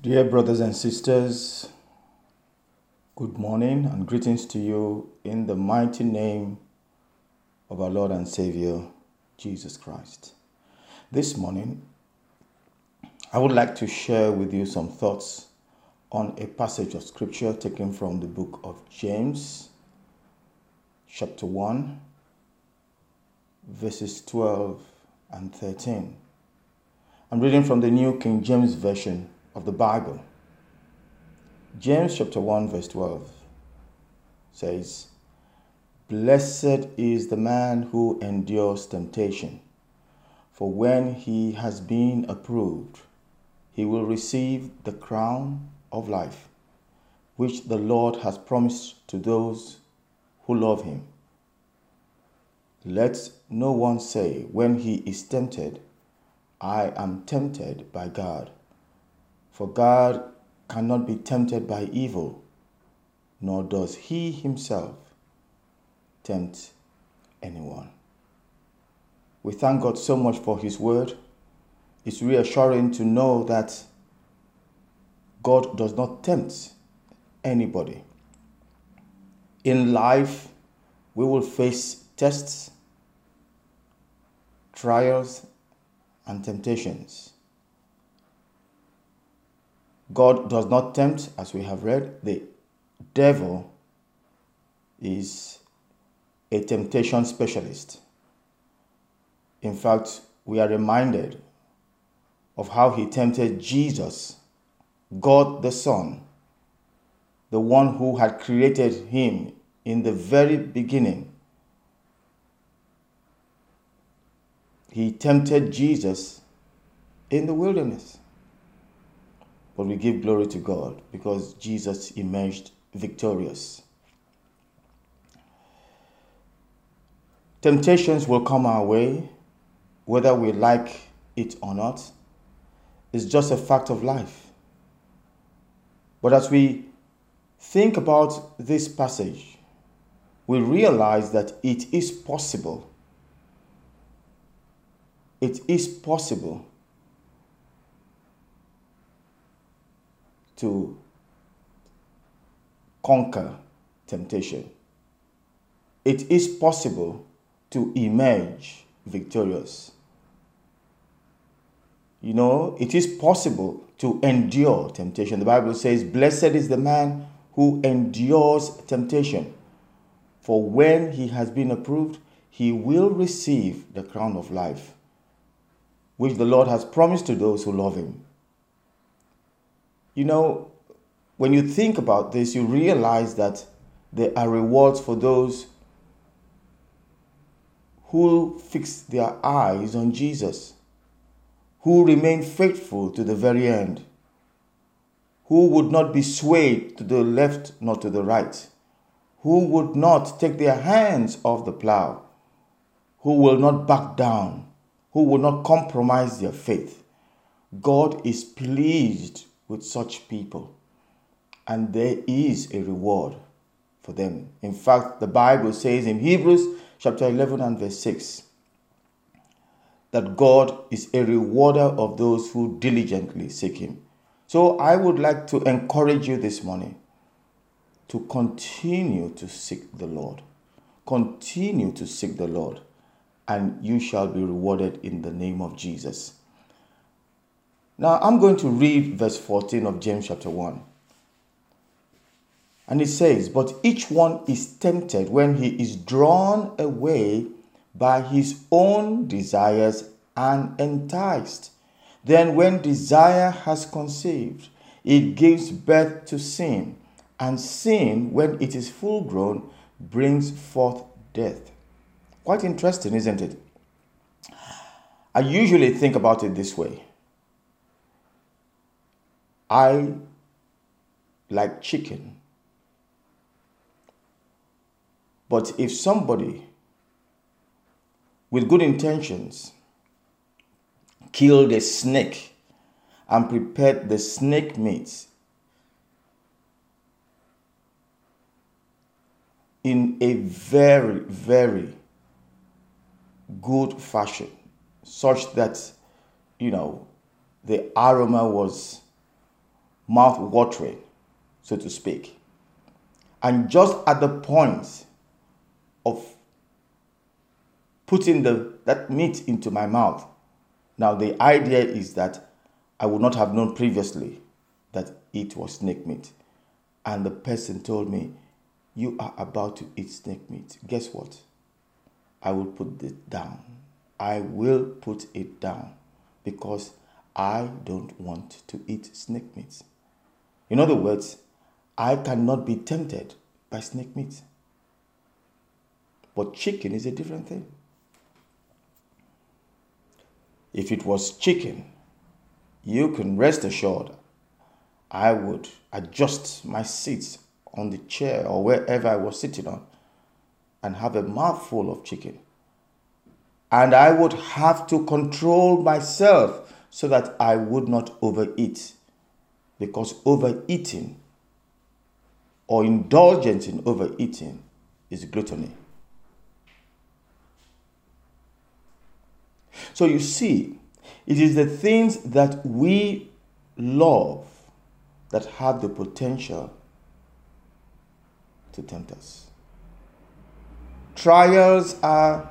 Dear brothers and sisters, good morning and greetings to you in the mighty name of our Lord and Savior, Jesus Christ. This morning, I would like to share with you some thoughts on a passage of scripture taken from the book of James, chapter 1, verses 12 and 13. I'm reading from the New King James Version of the Bible. James chapter 1, verse 12 says, Blessed is the man who endures temptation, for when he has been approved, he will receive the crown of life, which the Lord has promised to those who love him. Let no one say when he is tempted, I am tempted by God. For God cannot be tempted by evil, nor does he himself tempt anyone. We thank God so much for his word. It's reassuring to know that God does not tempt anybody. In life, we will face tests, trials, and temptations. God does not tempt, as we have read. The devil is a temptation specialist. In fact, we are reminded of how he tempted Jesus, God the Son, the one who had created him in the very beginning. He tempted Jesus in the wilderness. But we give glory to God because Jesus emerged victorious. Temptations will come our way, whether we like it or not. It's just a fact of life. But as we think about this passage, we realize that it is possible. It is possible to conquer temptation. It is possible to emerge victorious. You know, it is possible to endure temptation. The Bible says, Blessed is the man who endures temptation, for when he has been approved, he will receive the crown of life, which the Lord has promised to those who love him. You know, when you think about this, you realize that there are rewards for those who fix their eyes on Jesus, who remain faithful to the very end, who would not be swayed to the left nor to the right, who would not take their hands off the plow, who will not back down, who will not compromise their faith. God is pleased with such people. And there is a reward for them. In fact, the Bible says in Hebrews chapter 11 and verse 6 that God is a rewarder of those who diligently seek Him. So I would like to encourage you this morning to continue to seek the Lord. Continue to seek the Lord, and you shall be rewarded in the name of Jesus. Now I'm going to read verse 14 of James chapter 1. And it says, But each one is tempted when he is drawn away by his own desires and enticed. Then, when desire has conceived, it gives birth to sin. And sin, when it is full grown, brings forth death. Quite interesting, isn't it? I usually think about it this way I like chicken. But if somebody with good intentions killed a snake and prepared the snake meat in a very, very good fashion, such that, you know, the aroma was mouth watering, so to speak. And just at the point of putting the, that meat into my mouth, now the idea is that I would not have known previously that it was snake meat. And the person told me, You are about to eat snake meat. Guess what? I will put it down. I will put it down because I don't want to eat snake meat. In other words, I cannot be tempted by snake meat. But chicken is a different thing. If it was chicken, you can rest assured I would adjust my seat on the chair or wherever I was sitting on and have a mouthful of chicken. And I would have to control myself so that I would not overeat. Because overeating or indulgence in overeating is gluttony. So you see, it is the things that we love that have the potential to tempt us. Trials are,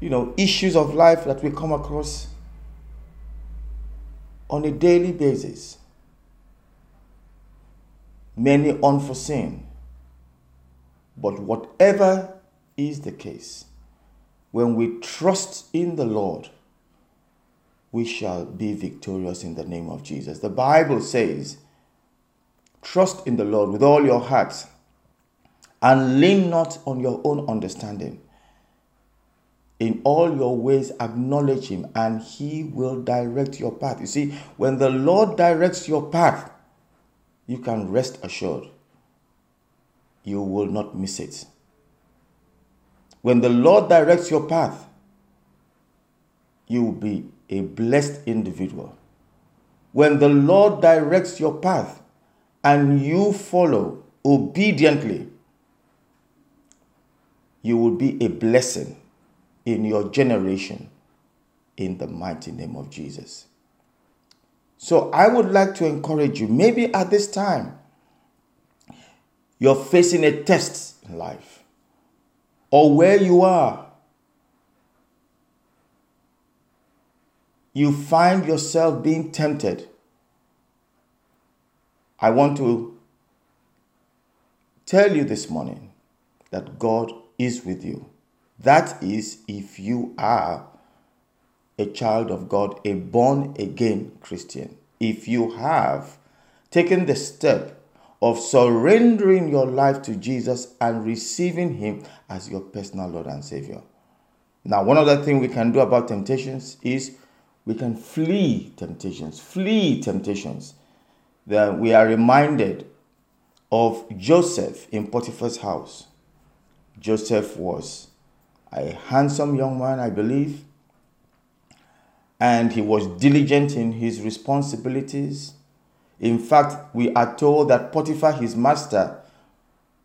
you know, issues of life that we come across on a daily basis. Many unforeseen. But whatever is the case, when we trust in the Lord, we shall be victorious in the name of Jesus. The Bible says, Trust in the Lord with all your heart and lean not on your own understanding. In all your ways, acknowledge Him, and He will direct your path. You see, when the Lord directs your path, you can rest assured you will not miss it. When the Lord directs your path, you will be a blessed individual. When the Lord directs your path and you follow obediently, you will be a blessing in your generation in the mighty name of Jesus. So I would like to encourage you, maybe at this time, you're facing a test in life, or where you are, you find yourself being tempted. I want to tell you this morning that God is with you. That is, if you are a child of God, a born again Christian. If you have taken the step of surrendering your life to Jesus and receiving Him as your personal Lord and Savior. Now, one other thing we can do about temptations is we can flee temptations, flee temptations. That we are reminded of Joseph in Potiphar's house. Joseph was a handsome young man, I believe, and he was diligent in his responsibilities. In fact, we are told that Potiphar, his master,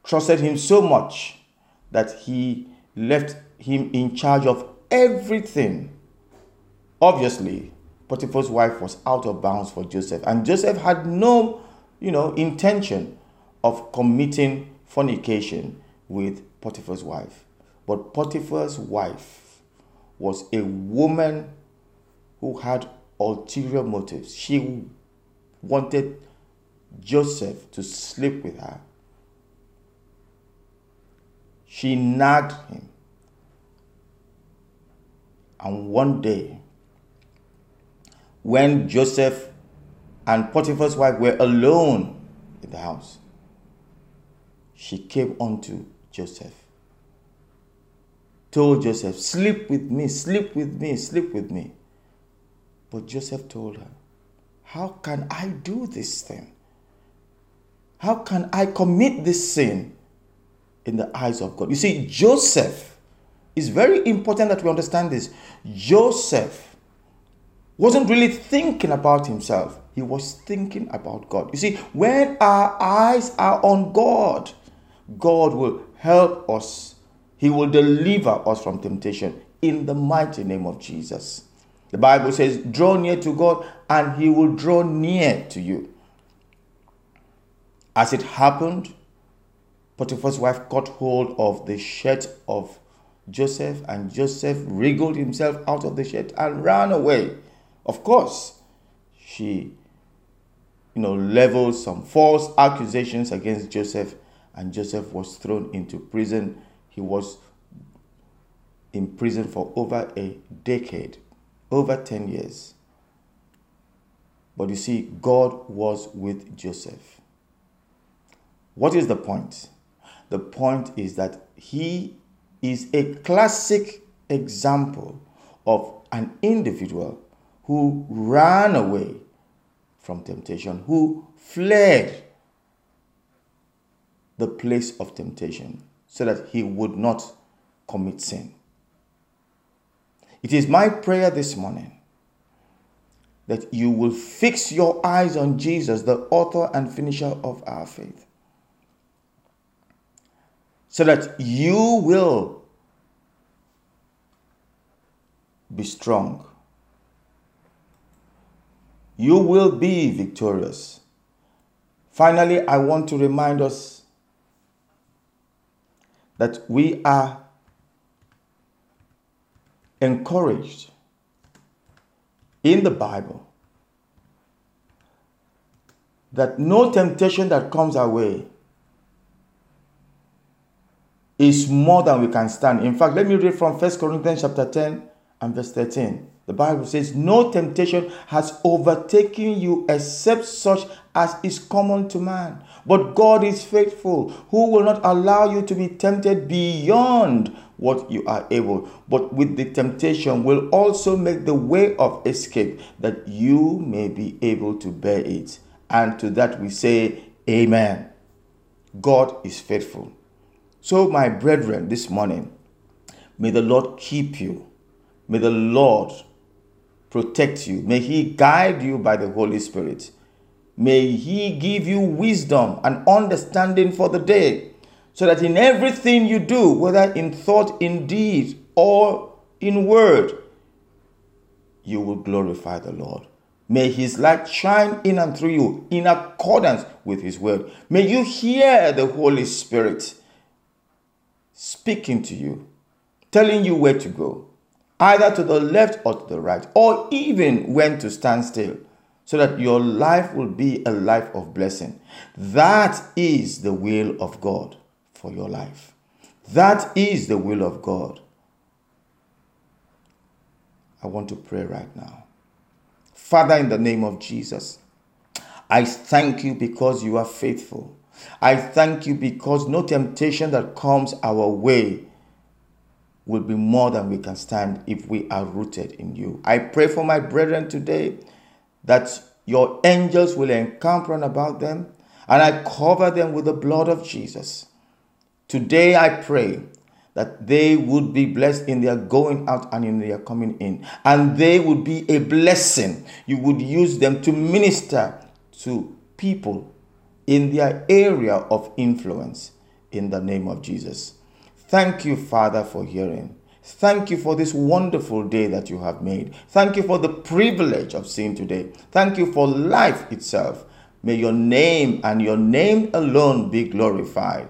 trusted him so much that he left him in charge of everything. Obviously, Potiphar's wife was out of bounds for Joseph, and Joseph had no, you know, intention of committing fornication with Potiphar's wife. But Potiphar's wife was a woman who had ulterior motives. She wanted Joseph to sleep with her. She nagged him. And one day, when Joseph and Potiphar's wife were alone in the house, she came unto Joseph. Told Joseph, Sleep with me, sleep with me, sleep with me. But Joseph told her, How can I do this thing? How can I commit this sin in the eyes of God? You see, Joseph is very important that we understand this. Joseph wasn't really thinking about himself, he was thinking about God. You see, when our eyes are on God, God will help us. He will deliver us from temptation in the mighty name of Jesus. The Bible says, Draw near to God, and He will draw near to you. As it happened, Potiphar's wife caught hold of the shirt of Joseph, and Joseph wriggled himself out of the shirt and ran away. Of course, she you know, leveled some false accusations against Joseph, and Joseph was thrown into prison. He was in prison for over a decade, over 10 years. But you see, God was with Joseph. What is the point? The point is that he is a classic example of an individual who ran away from temptation, who fled the place of temptation so that he would not commit sin. It is my prayer this morning that you will fix your eyes on Jesus, the author and finisher of our faith, so that you will be strong you will be victorious. Finally, I want to remind us that we are encouraged in the Bible that no temptation that comes our way is more than we can stand. In fact, let me read from 1 Corinthians chapter 10 and verse 13. The Bible says, No temptation has overtaken you except such as is common to man. But God is faithful, who will not allow you to be tempted beyond what you are able, but with the temptation will also make the way of escape that you may be able to bear it. And to that we say, Amen. God is faithful. So, my brethren, this morning, may the Lord keep you. May the Lord protect you. May He guide you by the Holy Spirit. May He give you wisdom and understanding for the day, so that in everything you do, whether in thought, in deed, or in word, you will glorify the Lord. May His light shine in and through you in accordance with His word. May you hear the Holy Spirit speaking to you, telling you where to go either to the left or to the right, or even when to stand still, so that your life will be a life of blessing. That is the will of God for your life. That is the will of God. I want to pray right now. Father, in the name of Jesus, I thank you because you are faithful. I thank you because no temptation that comes our way will be more than we can stand if we are rooted in you. I pray for my brethren today that your angels will encamp round about them and I cover them with the blood of Jesus. Today I pray that they would be blessed in their going out and in their coming in, and they would be a blessing. You would use them to minister to people in their area of influence in the name of Jesus. Thank you, Father, for hearing. Thank you for this wonderful day that you have made. Thank you for the privilege of seeing today. Thank you for life itself. May your name and your name alone be glorified.